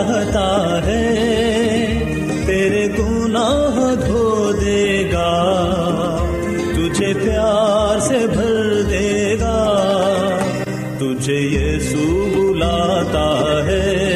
چاہتا ہے، تیرے گناہ دھو دے گا، تجھے پیار سے بھر دے گا۔ تجھے یہ سو بلاتا ہے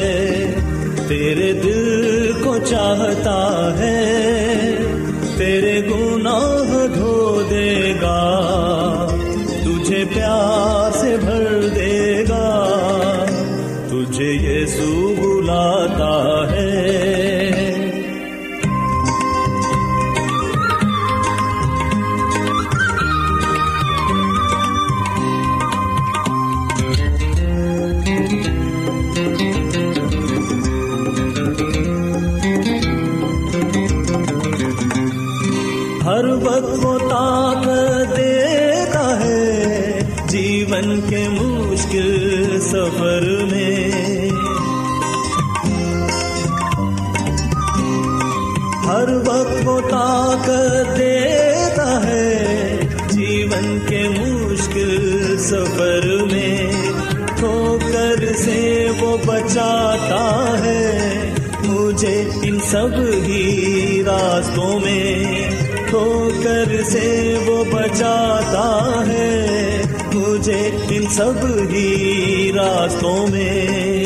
بچاتا ہے مجھے ان سب ہی راستوں میں۔ کھو کر سے وہ بچاتا ہے مجھے ان سب ہی راستوں میں۔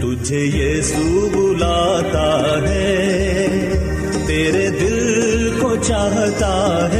تجھے یہ سو بلاتا ہے چاہتا ہے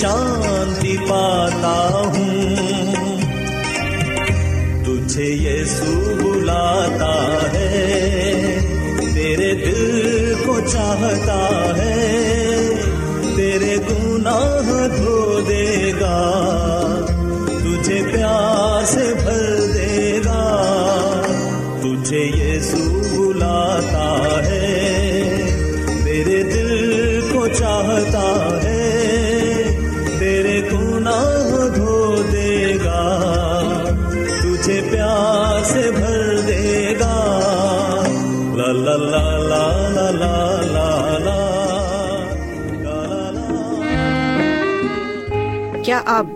شانتی پاتا ہوں۔ تجھے یہ بلاتا ہے تیرے دل کو چاہتا ہے تیرے گناہ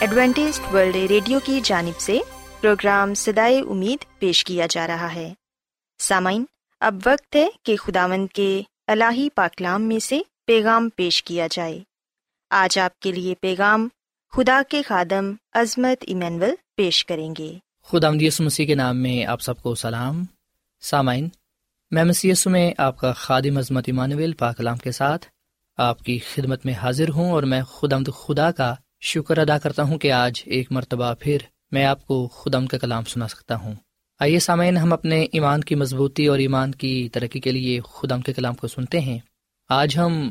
Adventist world radio کی جانب سے پروگرام سدائے امید پیش کیا جا رہا ہے۔ سامعین، اب وقت ہے کہ خداوند کے الہی پاکلام میں سے پیغام پیش کیا جائے۔ آج آپ کے لیے پیغام خدا کے خادم عظمت ایمینول پیش کریں گے۔ خدا مدیس مسیح کے نام میں آپ سب کو سلام۔ سامعین، میں مسیس میں آپ کا خادم عظمت ایمانویل پاکلام کے ساتھ آپ کی خدمت میں حاضر ہوں اور میں خدمد خدا کا شکر ادا کرتا ہوں کہ آج ایک مرتبہ پھر میں آپ کو خدم کا کلام سنا سکتا ہوں۔ آئیے سامعین، ہم اپنے ایمان کی مضبوطی اور ایمان کی ترقی کے لیے خدم کے کلام کو سنتے ہیں۔ آج ہم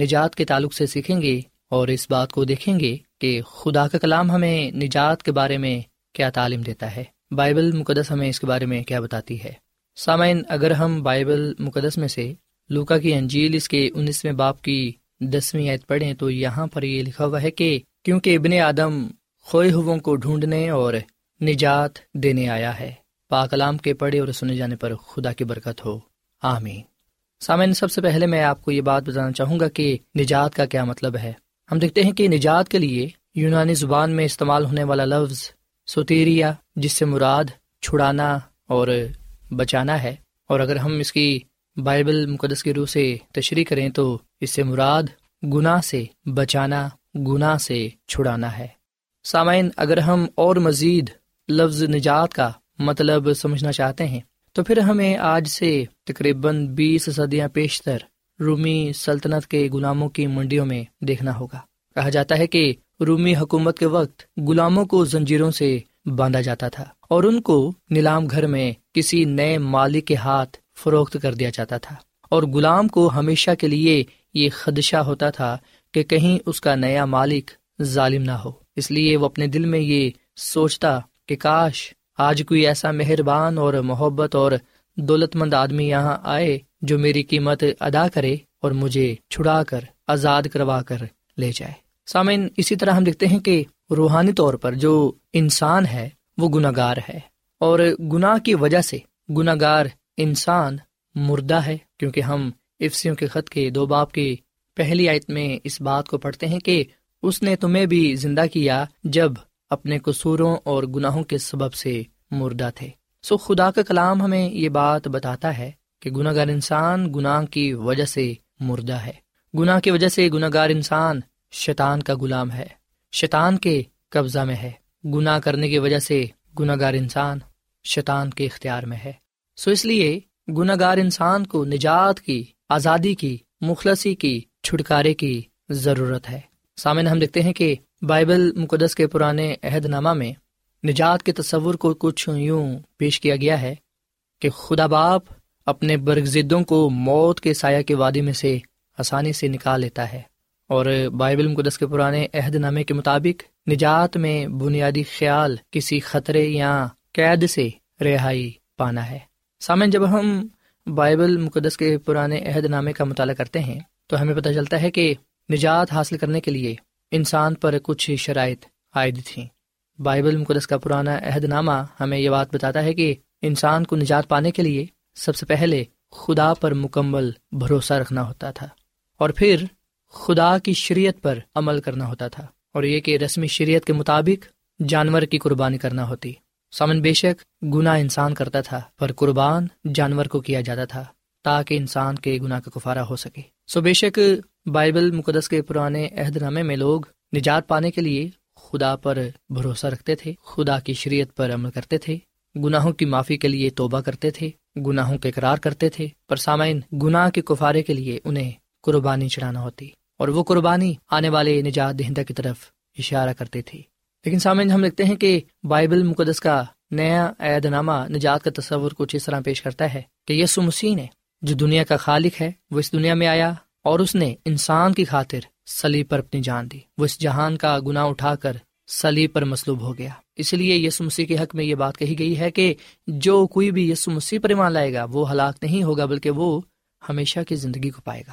نجات کے تعلق سے سیکھیں گے اور اس بات کو دیکھیں گے کہ خدا کا کلام ہمیں نجات کے بارے میں کیا تعلیم دیتا ہے۔ بائبل مقدس ہمیں اس کے بارے میں کیا بتاتی ہے؟ سامعین، اگر ہم بائبل مقدس میں سے لوکا کی انجیل اس کے انیسویں باپ کی دسویں عید پڑھیں تو یہاں پر یہ لکھا ہوا ہے کہ کیونکہ ابن آدم کھوئے ہووں کو ڈھونڈنے اور نجات دینے آیا ہے۔ پاکلام کے پڑھے اور سنے جانے پر خدا کی برکت ہو۔ آمین۔ سامعین، سب سے پہلے میں آپ کو یہ بات بتانا چاہوں گا کہ نجات کا کیا مطلب ہے۔ ہم دیکھتے ہیں کہ نجات کے لیے یونانی زبان میں استعمال ہونے والا لفظ سوتیریا، جس سے مراد چھڑانا اور بچانا ہے۔ اور اگر ہم اس کی بائبل مقدس کی روح سے تشریح کریں تو اس سے مراد گناہ سے بچانا گناہ سے چھڑانا ہے۔ سامعین، اگر ہم اور مزید لفظ نجات کا مطلب سمجھنا چاہتے ہیں، تو پھر ہمیں آج سے تقریباً بیس صدیاں پیشتر رومی سلطنت کے غلاموں کی منڈیوں میں دیکھنا ہوگا۔ کہا جاتا ہے کہ رومی حکومت کے وقت غلاموں کو زنجیروں سے باندھا جاتا تھا اور ان کو نیلام گھر میں کسی نئے مالک کے ہاتھ فروخت کر دیا جاتا تھا اور غلام کو ہمیشہ کے لیے یہ خدشہ ہوتا تھا کہ کہیں اس کا نیا مالک ظالم نہ ہو۔ اس لیے وہ اپنے دل میں یہ سوچتا کہ کاش آج کوئی ایسا مہربان اور محبت اور دولت مند آدمی یہاں آئے جو میری قیمت ادا کرے اور مجھے چھڑا کر، آزاد کروا کر لے جائے۔ سامعین، اسی طرح ہم دیکھتے ہیں کہ روحانی طور پر جو انسان ہے، وہ گناگار ہے۔ اور گناہ کی وجہ سے گناگار انسان مردہ ہے، کیونکہ ہم افسیوں کے خط کے دو باپ کی پہلی آیت میں اس بات کو پڑھتے ہیں کہ اس نے تمہیں بھی زندہ کیا جب اپنے قصوروں اور گناہوں کے سبب سے مردہ تھے۔ سو خدا کا کلام ہمیں یہ بات بتاتا ہے کہ گناہ گار انسان گناہ کی وجہ سے مردہ ہے۔ گناہ کی وجہ سے گناہ گار انسان شیطان کا غلام ہے۔ شیطان کے قبضہ میں ہے۔ گناہ کرنے کی وجہ سے گناہ گار انسان شیطان کے اختیار میں ہے۔ سو اس لیے گناہ گار انسان کو نجات کی، آزادی کی، مخلصی کی چھٹکارے کی ضرورت ہے۔ سامن ہم دیکھتے ہیں کہ بائبل مقدس کے پرانے عہد نامہ میں نجات کے تصور کو کچھ یوں پیش کیا گیا ہے کہ خدا باپ اپنے برگزدوں کو موت کے سایہ کے وادی میں سے آسانی سے نکال لیتا ہے اور بائبل مقدس کے پرانے عہد نامے کے مطابق نجات میں بنیادی خیال کسی خطرے یا قید سے رہائی پانا ہے۔ سامن جب ہم بائبل مقدس کے پرانے عہد نامے کا مطالعہ کرتے ہیں تو ہمیں پتہ چلتا ہے کہ نجات حاصل کرنے کے لیے انسان پر کچھ شرائط عائد تھیں۔ بائبل مقدس کا پرانا عہد نامہ ہمیں یہ بات بتاتا ہے کہ انسان کو نجات پانے کے لیے سب سے پہلے خدا پر مکمل بھروسہ رکھنا ہوتا تھا اور پھر خدا کی شریعت پر عمل کرنا ہوتا تھا اور یہ کہ رسمی شریعت کے مطابق جانور کی قربانی کرنا ہوتی۔ سامن بے شک گنا انسان کرتا تھا، پر قربان جانور کو کیا جاتا تھا تاکہ انسان کے گناہ کا کفارہ ہو سکے۔ سو بے شک بائبل مقدس کے پرانے عہد نامے میں لوگ نجات پانے کے لیے خدا پر بھروسہ رکھتے تھے، خدا کی شریعت پر عمل کرتے تھے، گناہوں کی معافی کے لیے توبہ کرتے تھے، گناہوں کے اقرار کرتے تھے، پر سامعین، گناہ کے کفارے کے لیے انہیں قربانی چڑھانا ہوتی اور وہ قربانی آنے والے نجات دہندہ کی طرف اشارہ کرتے تھے۔ لیکن سامعین، ہم لکھتے ہیں کہ بائبل مقدس کا نیا عید نامہ نجات کا تصور کچھ اس طرح پیش کرتا ہے کہ یسو مسیح نے جو دنیا کا خالق ہے، وہ اس دنیا میں آیا اور اس نے انسان کی خاطر سلیب پر اپنی جان دی۔ وہ اس جہان کا گناہ اٹھا کر سلیب پر مصلوب ہو گیا۔ اس لیے یسو مسیح کے حق میں یہ بات کہی گئی ہے کہ جو کوئی بھی یسو مسیح پر ایمان لائے گا، وہ ہلاک نہیں ہوگا، بلکہ وہ ہمیشہ کی زندگی کو پائے گا۔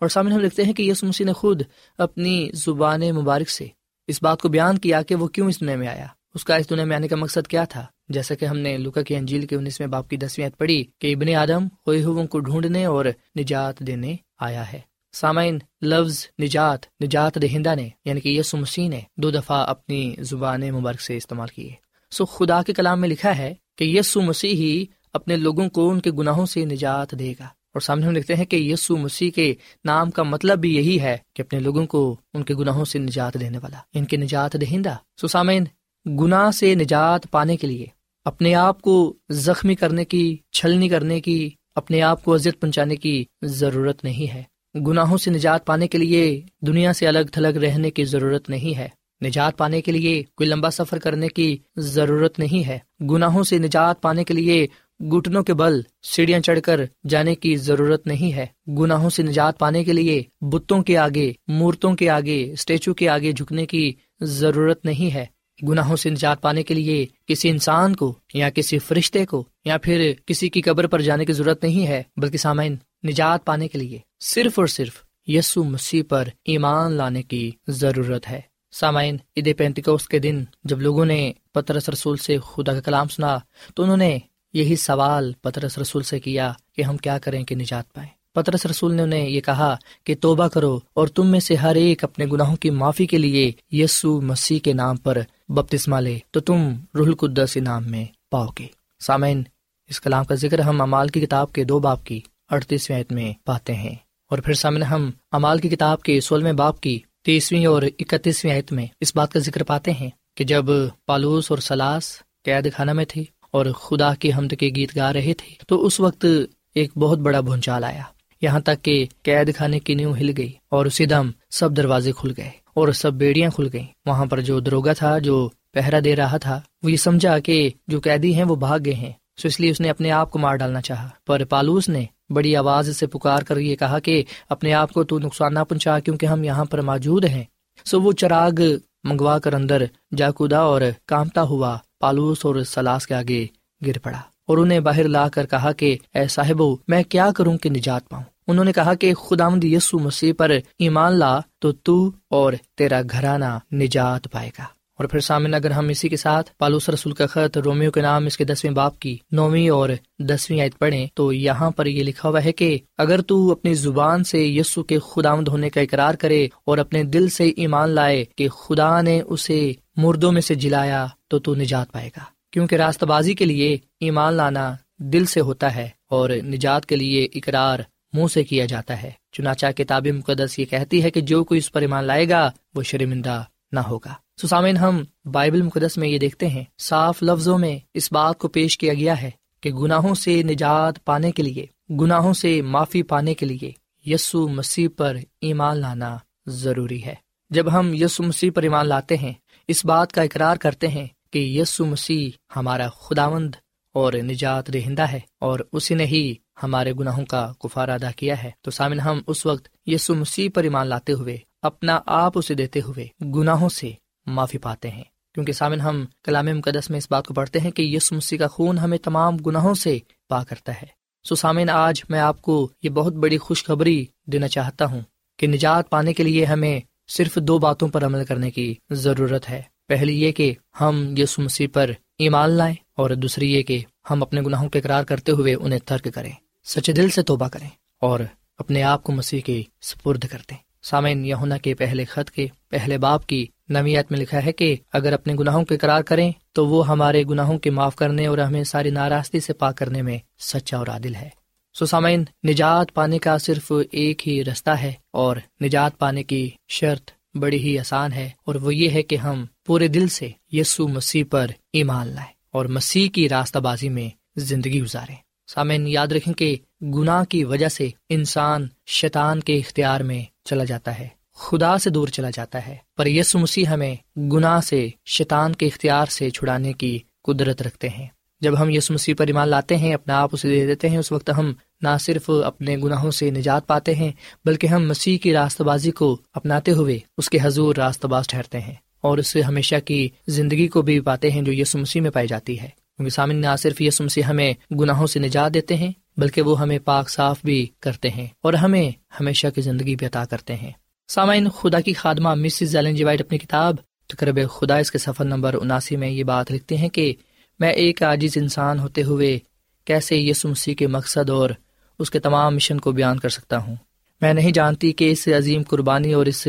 اور سامنے ہم لکھتے ہیں کہ یسو مسیح نے خود اپنی زبان مبارک سے اس بات کو بیان کیا کہ وہ کیوں اس دنیا میں آیا۔ اس کا اس دنیا میں آنے کا مقصد کیا تھا؟ جیسا کہ ہم نے لکا کی انجیل کے انیسویں باپ کی دسویں پڑھی کہ ابن آدم ہوئے کو ڈھونڈنے اور نجات دینے آیا ہے۔ سامعین، لفظ نجات نجات دہندہ نے یعنی کہ یسو مسیح نے دو دفعہ اپنی زبان مبارک سے استعمال کیے سو خدا کے کلام میں لکھا ہے کہ یسو مسیح ہی اپنے لوگوں کو ان کے گناہوں سے نجات دے گا۔ اور سامنے ہم لکھتے ہیں کہ یسو مسیح کے نام کا مطلب بھی یہی ہے کہ اپنے لوگوں کو ان کے گناہوں سے نجات دینے والا، ان کے نجات دہندہ۔ سو سامعین گناہ سے نجات پانے کے لیے، اپنے آپ کو زخمی کرنے کی، چھلنی کرنے کی، اپنے آپ کو اذیت پہنچانے کی ضرورت نہیں ہے۔ گناہوں سے نجات پانے کے لیے دنیا سے الگ تھلگ رہنے کی ضرورت نہیں ہے۔ نجات پانے کے لیے کوئی لمبا سفر کرنے کی ضرورت نہیں ہے۔ گناہوں سے نجات پانے کے لیے گٹنوں کے بل، سیڑھیاں چڑھ کر جانے کی ضرورت نہیں ہے۔ گناہوں سے نجات پانے کے لیے بتوں کے آگے، مورتوں کے آگے، اسٹیچو کے آگے جھکنے کی ضرورت نہیں ہے۔ گناہوں سے نجات پانے کے لیے کسی انسان کو یا کسی فرشتے کو یا پھر کسی کی قبر پر جانے کی ضرورت نہیں ہے، بلکہ سامعین، نجات پانے کے لیے صرف اور صرف یسو مسیح پر ایمان لانے کی ضرورت ہے۔ سامعین، عید پینتکوس کے دن جب لوگوں نے پترس رسول سے خدا کا کلام سنا، تو انہوں نے یہی سوال پترس رسول سے کیا کہ ہم کیا کریں کہ نجات پائیں۔ پترس رسول نے انہیں یہ کہا کہ توبہ کرو اور تم میں سے ہر ایک اپنے گناہوں کی معافی کے لیے یسو مسیح کے نام پر بپتسما لے، تو تم روح القدس نام میں پاؤ گے۔ سامعین، اس کلام کا ذکر ہم امال کی کتاب کے دو باپ کی اڑتیسویں میں پاتے ہیں۔ اور پھر سامنے ہم امال کی کتاب کے سولہویں باپ کی تیسویں اور اکتیسویں آیت میں اس بات کا ذکر پاتے ہیں کہ جب پالوس اور سلاس قید خانہ میں تھے اور خدا کی حمد کے گیت گا رہے تھے، تو اس وقت ایک بہت بڑا بھونچال آیا۔ یہاں تک کہ قید خانے کی نیو ہل گئی اور اسی دم سب دروازے کھل گئے اور سب بیڑیاں کھل گئیں۔ وہاں پر جو دروگا تھا، جو پہرا دے رہا تھا، وہ یہ سمجھا کہ جو قیدی ہیں، وہ بھاگ گئے ہیں۔ سو اس لیے اس نے اپنے آپ کو مار ڈالنا چاہا۔ پر پالوس نے بڑی آواز سے پکار کر یہ کہا کہ اپنے آپ کو تو نقصان نہ پہنچا کیونکہ ہم یہاں پر موجود ہیں۔ سو وہ چراغ منگوا کر اندر جا کودا اور کامتا ہوا پالوس اور سلاس کے آگے گر پڑا اور انہیں باہر لا کر کہا کہ، اے صاحب میں کیا کروں کہ نجات پاؤں؟ انہوں نے کہا کہ خدا مد یسو مسیح پر ایمان لا تو تو اور تیرا گھرانہ نجات پائے گا۔ اور پھر سامنے اگر ہم اسی کے ساتھ پالوس رسول کا خط رومیو کے نام اس کے دسویں باپ کی نویں اور دسویں آیت پڑھیں، تو یہاں پر یہ لکھا ہوا ہے کہ اگر تو اپنی زبان سے یسو کے خداوند ہونے کا اقرار کرے اور اپنے دل سے ایمان لائے کہ خدا نے اسے مردوں میں سے جلایا تو تو نجات پائے گا۔ کیونکہ راستہ بازی کے لیے ایمان لانا دل سے ہوتا ہے اور نجات کے لیے اقرار منہ سے کیا جاتا ہے۔ چنانچہ کتاب مقدس یہ کہتی ہے کہ جو کوئی اس پر ایمان لائے گا، وہ شرمندہ نہ ہوگا۔ سسامین ہم بائبل مقدس میں یہ دیکھتے ہیں۔ صاف لفظوں میں اس بات کو پیش کیا گیا ہے کہ گناہوں سے نجات پانے کے لیے، گناہوں سے معافی پانے کے لیے یسو مسیح پر ایمان لانا ضروری ہے۔ جب ہم یسو مسیح پر ایمان لاتے ہیں، اس بات کا اقرار کرتے ہیں کہ یسو مسیح ہمارا خداوند اور نجات دہندہ ہے اور اسی نے ہی ہمارے گناہوں کا کفار ادا کیا ہے۔ تو سامن ہم اس وقت یسو مسیح پر ایمان لاتے ہوئے، اپنا آپ اسے دیتے ہوئے گناہوں سے معافی پاتے ہیں۔ کیونکہ سامن ہم کلام مقدس میں اس بات کو پڑھتے ہیں کہ یس مسیح کا خون ہمیں تمام گناہوں سے پا کرتا ہے۔ سو سامن آج میں آپ کو یہ بہت بڑی خوشخبری دینا چاہتا ہوں کہ نجات پانے کے لیے ہمیں صرف دو باتوں پر عمل کرنے کی ضرورت ہے۔ پہلی یہ کہ ہم یسو مسیح پر ایمان لائیں اور دوسری یہ کہ ہم اپنے گناہوں کے اقرار کرتے ہوئے انہیں ترک کریں۔ سچے دل سے توبہ کریں اور اپنے آپ کو مسیح کے سپرد کر دیں۔ سامعین، یہونا کے پہلے خط کے پہلے باپ کی نویت میں لکھا ہے کہ اگر اپنے گناہوں کے قرار کریں تو وہ ہمارے گناہوں کے معاف کرنے اور ہمیں ساری ناراستی سے پاک کرنے میں سچا اور عادل ہے۔ سو سامعین، نجات پانے کا صرف ایک ہی رستہ ہے اور نجات پانے کی شرط بڑی ہی آسان ہے اور وہ یہ ہے کہ ہم پورے دل سے یسو مسیح پر ایمان لائیں اور مسیح کی راستہ بازی میں زندگی گزاریں۔ سامعین، یاد رکھیں کہ گناہ کی وجہ سے انسان شیطان کے اختیار میں چلا جاتا ہے، خدا سے دور چلا جاتا ہے۔ پر یسو مسیح ہمیں گناہ سے، شیطان کے اختیار سے چھڑانے کی قدرت رکھتے ہیں۔ جب ہم یسو مسیح پر ایمان لاتے ہیں اپنا آپ اسے دے دیتے ہیں، اس وقت ہم نہ صرف اپنے گناہوں سے نجات پاتے ہیں، بلکہ ہم مسیح کی راست بازی کو اپناتے ہوئے اس کے حضور راست باز ٹھہرتے ہیں۔ اور اس سے ہمیشہ کی زندگی کو بھی پاتے ہیں جو یسو مسیح میں پائی جاتی ہے۔ کیونکہ سامن نہ صرف یسو مسیح ہمیں گناہوں سے نجات دیتے ہیں، بلکہ وہ ہمیں پاک صاف بھی کرتے ہیں اور ہمیں ہمیشہ کی زندگی بھی عطا کرتے ہیں۔ سامعین، خدا کی خادمہ مسز ایلن جی وائٹ اپنی کتاب تقرب خدا اس کے سفر نمبر اناسی میں یہ بات لکھتے ہیں کہ میں ایک عاجز انسان ہوتے ہوئے کیسے یسو مسیح کے مقصد اور اس کے تمام مشن کو بیان کر سکتا ہوں۔ میں نہیں جانتی کہ اس عظیم قربانی اور اس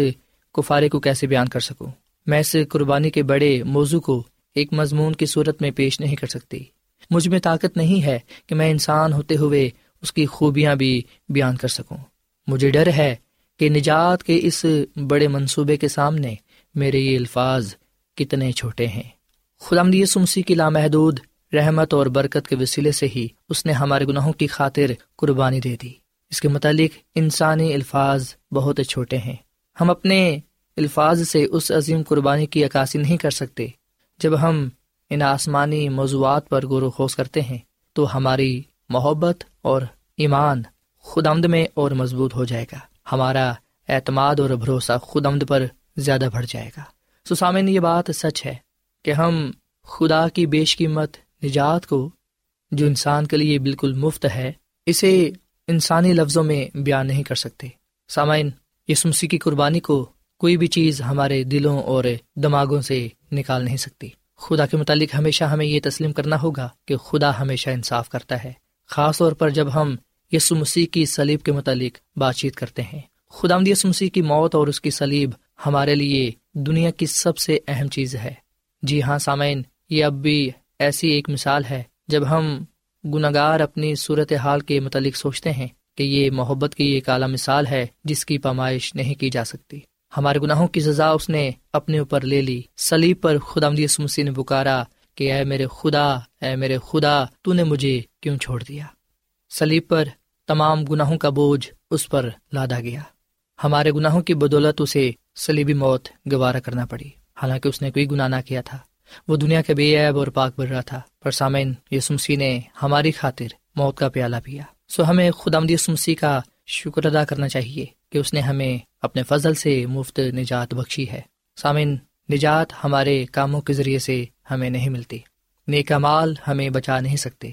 کفارے کو کیسے بیان کر سکوں۔ میں اس قربانی کے بڑے موضوع کو ایک مضمون کی صورت میں پیش نہیں کر سکتی۔ مجھ میں طاقت نہیں ہے کہ میں انسان ہوتے ہوئے اس کی خوبیاں بھی بیان کر سکوں۔ مجھے ڈر ہے کہ نجات کے اس بڑے منصوبے کے سامنے میرے یہ الفاظ کتنے چھوٹے ہیں۔ خدا مدی سمسی کی لامحدود، رحمت اور برکت کے وسیلے سے ہی اس نے ہمارے گناہوں کی خاطر قربانی دے دی۔ اس کے متعلق انسانی الفاظ بہت چھوٹے ہیں۔ ہم اپنے الفاظ سے اس عظیم قربانی کی عکاسی نہیں کر سکتے۔ جب ہم ان آسمانی موضوعات پر غور و خوص کرتے ہیں، تو ہماری محبت اور ایمان خود آمد میں اور مضبوط ہو جائے گا۔ ہمارا اعتماد اور بھروسہ خود آمد پر زیادہ بڑھ جائے گا۔ سسامن یہ بات سچ ہے کہ ہم خدا کی بیش قیمت نجات کو، جو انسان کے لیے بالکل مفت ہے، اسے انسانی لفظوں میں بیان نہیں کر سکتے۔ سامعین یسمسی کی قربانی کو کوئی بھی چیز ہمارے دلوں اور دماغوں سے نکال نہیں سکتی۔ خدا کے متعلق ہمیشہ ہمیں یہ تسلیم کرنا ہوگا کہ خدا ہمیشہ انصاف کرتا ہے۔ خاص طور پر جب ہم یسو مسیح کی سلیب کے متعلق بات چیت کرتے ہیں۔ خدا یسو مسیح کی موت اور اس کی سلیب ہمارے لیے دنیا کی سب سے اہم چیز ہے۔ جی ہاں سامعین، یہ اب بھی ایسی ایک مثال ہے۔ جب ہم گناگار اپنی صورت حال کے متعلق سوچتے ہیں کہ یہ محبت کی ایک اعلیٰ مثال ہے جس کی پیمائش نہیں کی جا سکتی۔ ہمارے گناہوں کی سزا اس نے اپنے اوپر لے لی۔ سلیب پر خدا مسیح نے پکارا کہ اے میرے خدا، اے میرے خدا، تو نے مجھے کیوں چھوڑ دیا؟ سلیب پر تمام گناہوں کا بوجھ اس پر لادا گیا۔ ہمارے گناہوں کی بدولت اسے سلیبی موت گوارا کرنا پڑی۔ حالانکہ اس نے کوئی گناہ نہ کیا تھا۔ وہ دنیا کے بے عیب اور پاک بر رہا تھا۔ پر سامعین یسمسی نے ہماری خاطر موت کا پیالہ پیا۔ سو ہمیں خدا یسمسی کا شکر ادا کرنا چاہیے۔ کہ اس نے ہمیں اپنے فضل سے مفت نجات بخشی ہے۔ سامن نجات ہمارے کاموں کے ذریعے سے ہمیں نہیں ملتی۔ نیک مال ہمیں بچا نہیں سکتے۔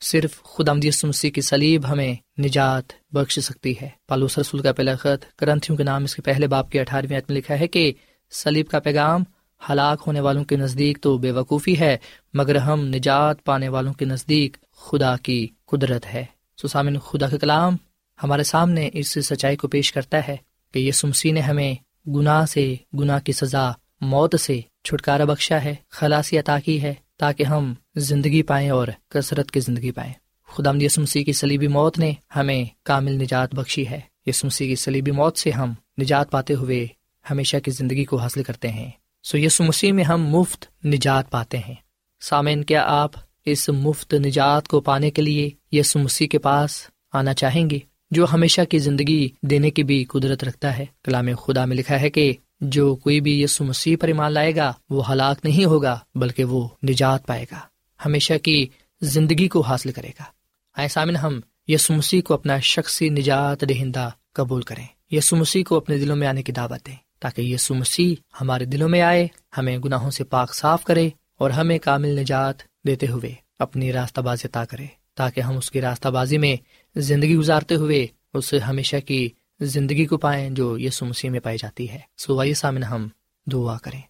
صرف خود مسیح کی سلیب ہمیں نجات بخش سکتی ہے۔ پالوس رسول کا پہلا خط کرنتھیوں کے نام اس کے پہلے باپ کے اٹھارہویں میں لکھا ہے کہ سلیب کا پیغام ہلاک ہونے والوں کے نزدیک تو بے وقوفی ہے، مگر ہم نجات پانے والوں کے نزدیک خدا کی قدرت ہے۔ سسامن خدا کا کلام ہمارے سامنے اس سچائی کو پیش کرتا ہے کہ یہ سمسی نے ہمیں گناہ سے گناہ کی سزا، موت سے چھٹکارا بخشا ہے، خلاصی عطا کی ہے تاکہ ہم زندگی پائیں اور کثرت کی زندگی پائیں۔ خدا یسمسی کی سلیبی موت نے ہمیں کامل نجات بخشی ہے۔ یسمسی کی سلیبی موت سے ہم نجات پاتے ہوئے ہمیشہ کی زندگی کو حاصل کرتے ہیں۔ سو یسو مسیح میں ہم مفت نجات پاتے ہیں۔ سامعین، کیا آپ اس مفت نجات کو پانے کے لیے یسو مسیح کے پاس آنا چاہیں گے؟ جو ہمیشہ کی زندگی دینے کی بھی قدرت رکھتا ہے۔ کلام خدا میں لکھا ہے کہ جو کوئی بھی یسو مسیح پر ایمان لائے گا، وہ ہلاک نہیں ہوگا، بلکہ وہ نجات پائے گا۔ ہمیشہ کی زندگی کو حاصل کرے گا۔ ایسا من ہم یسو مسیح کو اپنا شخصی نجات دہندہ قبول کریں۔ یسو مسیح کو اپنے دلوں میں آنے کی دعوت دیں، تاکہ یسو مسیح ہمارے دلوں میں آئے، ہمیں گناہوں سے پاک صاف کرے اور ہمیں کامل نجات دیتے ہوئے اپنی راستہ بازی طا کرے۔ تاکہ ہم اس کی راستہ بازی میں زندگی گزارتے ہوئے اسے ہمیشہ کی زندگی کو پائیں جو یسو مسیح میں پائی جاتی ہے۔ سو آئیے سامن ہم دعا کریں۔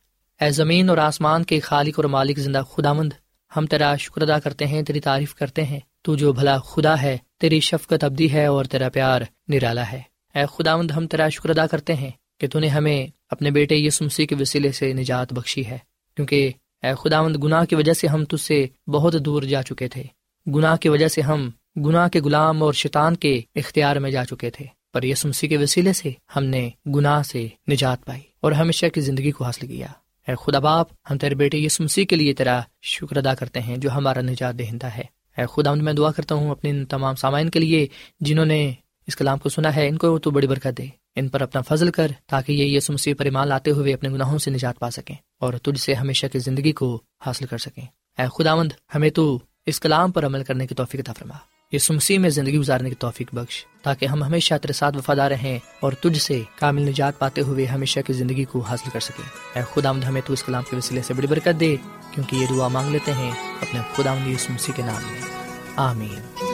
اے زمین اور آسمان کے خالق اور مالک زندہ خدا مند ہم تیرا شکر ادا کرتے ہیں، تیری تعریف کرتے ہیں۔ تو جو بھلا خدا ہے، تیری شفقت ابدی ہے اور تیرا پیار نرالا ہے۔ اے خدا مند ہم تیرا شکر ادا کرتے ہیں کہ تو نے ہمیں اپنے بیٹے یسمسی کے وسیلے سے نجات بخشی ہے۔ کیونکہ اے خدا مند گناہ کی وجہ سے ہم تج سے بہت دور جا چکے تھے۔ گناہ کی وجہ سے ہم گناہ کے غلام اور شیطان کے اختیار میں جا چکے تھے، پر یسمسی کے وسیلے سے ہم نے گناہ سے نجات پائی اور ہمیشہ کی زندگی کو حاصل کیا۔ اے خدا باپ، ہم تیرے بیٹے یسمسی کے لیے تیرا شکر ادا کرتے ہیں جو ہمارا نجات دہندہ ہے۔ اے خدا میں دعا کرتا ہوں اپنے ان تمام سامعین کے لیے جنہوں نے اس کلام کو سنا ہے، ان کو تو بڑی برکت دے۔ ان پر اپنا فضل کر تاکہ یہ یسو مسیح پر ایمان لاتے ہوئے اپنے گناہوں سے نجات پا سکیں اور تجھ سے ہمیشہ کی زندگی کو حاصل کر سکیں۔ اے خداوند ہمیں تو اس کلام پر عمل کرنے کی توفیق عطا فرما۔ یسو مسیح میں زندگی گزارنے کی توفیق بخش، تاکہ ہم ہمیشہ تیرے ساتھ وفادار رہیں اور تجھ سے کامل نجات پاتے ہوئے ہمیشہ کی زندگی کو حاصل کر سکیں۔ اے خداوند ہمیں تو اس کلام کے وسیلے سے بڑی برکت دے، کیونکہ یہ دعا مانگ لیتے ہیں اپنے خداوند مسیح کے نام میں۔ آمین۔